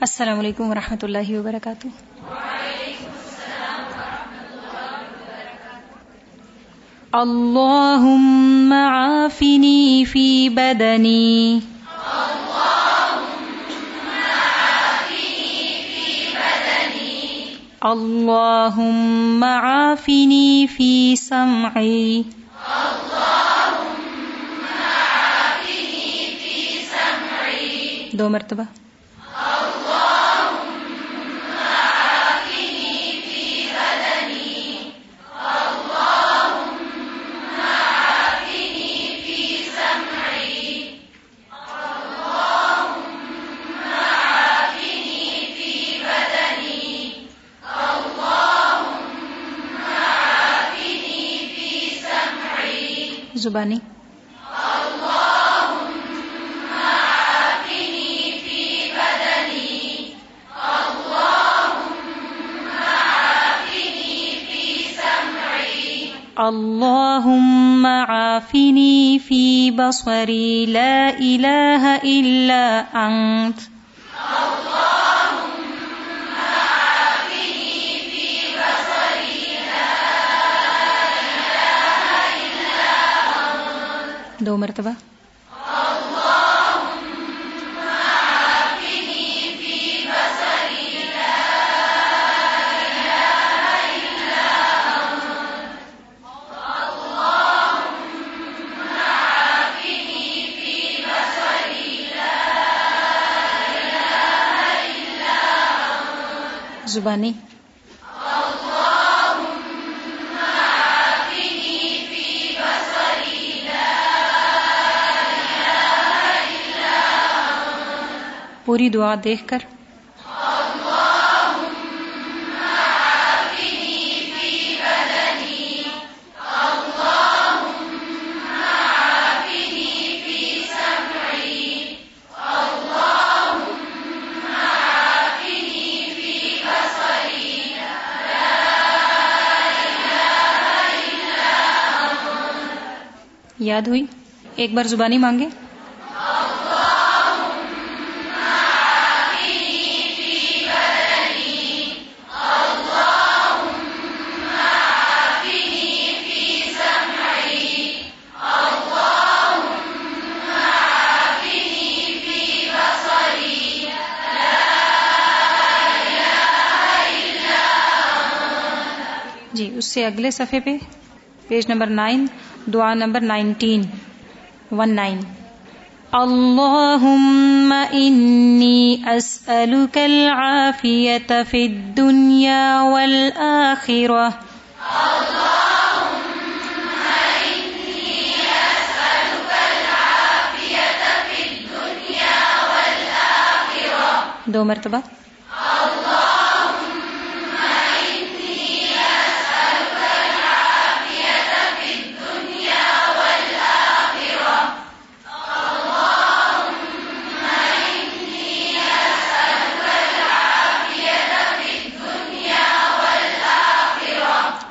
السلام علیکم ورحمۃ اللہ وبرکاتہ۔ اللهم عافني في بدني اللهم عافني في سمعي دو مرتبہ۔ زبانی؟ اللهم عافني في بصري لا إله إلا أنت. دو مرتبہ زبانی پوری دعا دیکھ کر۔ یاد ہوئی؟ ایک بار زبانی مانگے۔ جی اس سے اگلے صفحے پہ پیج نمبر نائن دعا نمبر نائنٹین ون نائن۔ اللهم إني أسألك العافية في الدنيا والآخرة دو مرتبہ۔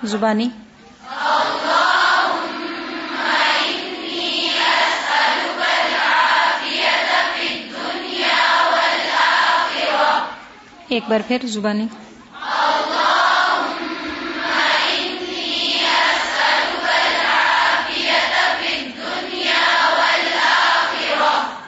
زبانی ایک بار پھر زبانی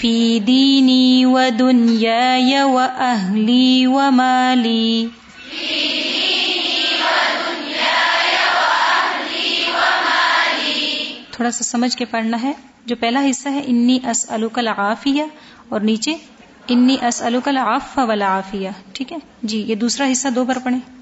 فی دینی و دنیا و اہلی و مالی تھوڑا سا سمجھ کے پڑھنا ہے جو پہلا حصہ ہے انی اسألک العافیہ اور نیچے انی اسألک العف والعافیہ ٹھیک ہے جی یہ دوسرا حصہ دو بار پڑھیں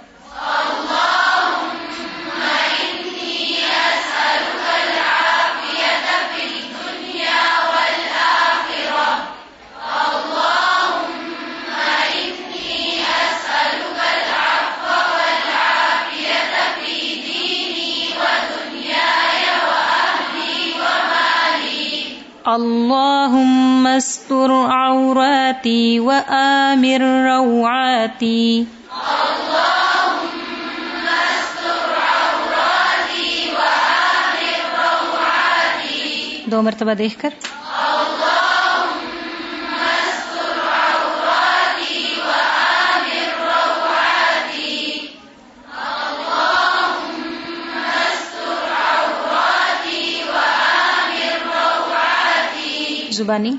اللهم استر عوراتي وآمر روعاتي. اللهم استر عوراتي وآمر روعاتي. دو مرتبہ دیکھ کر. زبانی؟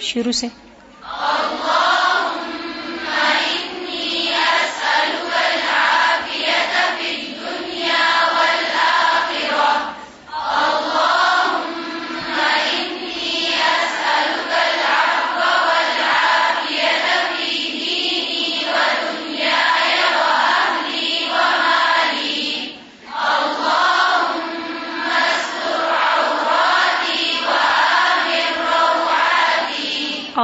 شروع سے۔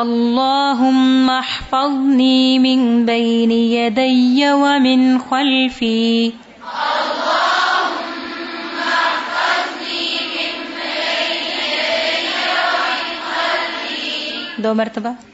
اللهم احفظني من بين يدي ومن خلفي. اللهم احفظني من بين يدي ومن خلفي. دو مرتبہ.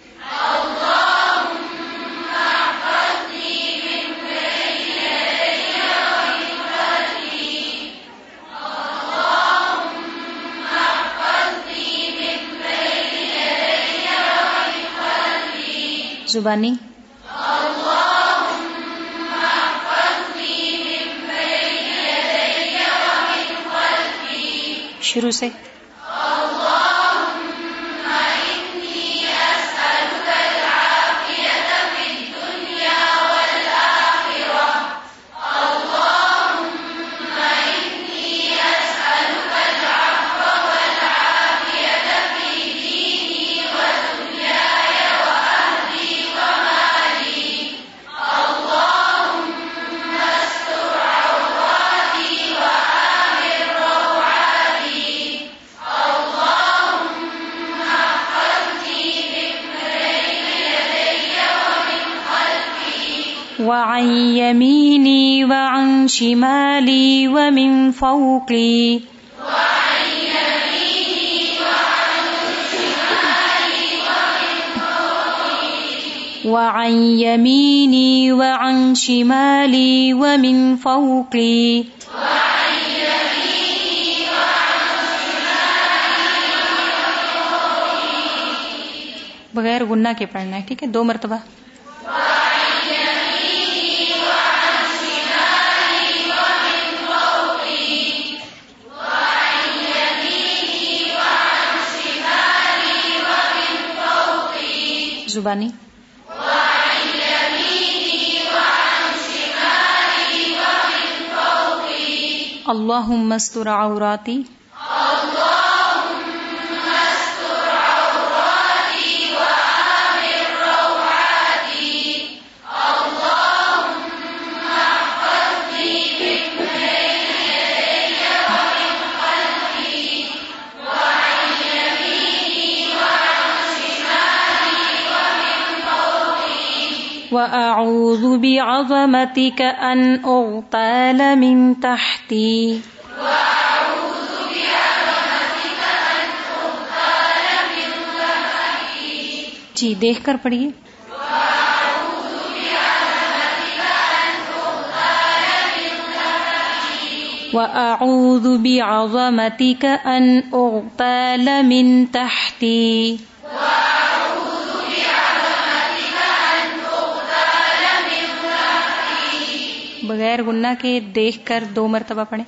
زبانی؟ شروع سے۔ وعن يميني وعن شمالي ومن فوقي. وعن يميني وعن شمالي ومن فوقي. وعن يميني وعن شمالي ومن فوقي بغیر گنا کے پڑھنا ہے، ٹھیک ہے؟ دو مرتبہ. زبانی؟ اللهم استر عوراتي وأعوذ بعظمتك أن أغتال من تحتي. وأعوذ بعظمتك أن أغتال من تحتي جی دیکھ کر پڑھیے۔ وأعوذ بعظمتك أن أغتال من تحتي. وأعوذ بغیر گناہ کے دیکھ کر دو مرتبہ پڑھے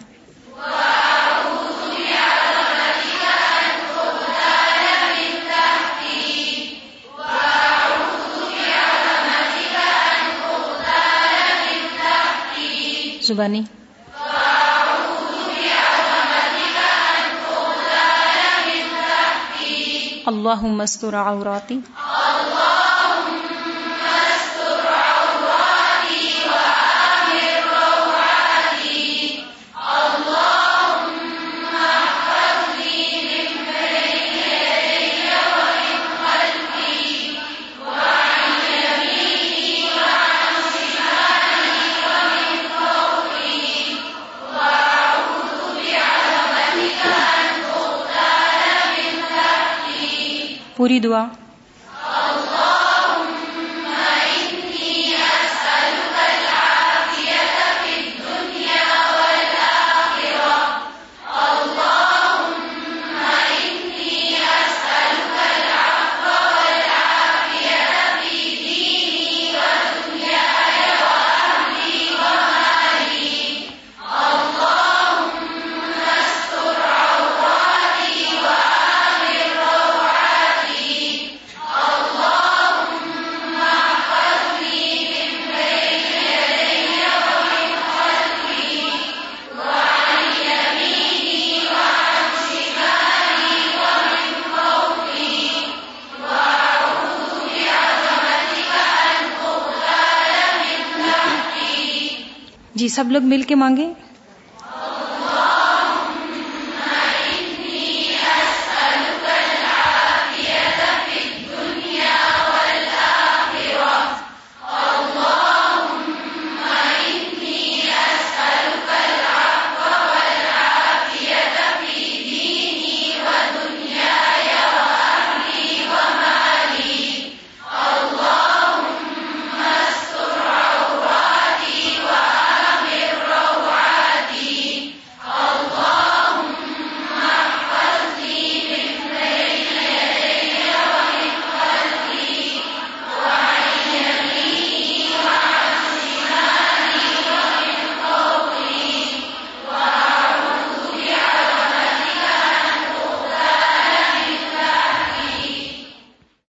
زبانی۔ اللهم استر راتی پوری دعا۔ جی سب لوگ مل کے مانگیں؟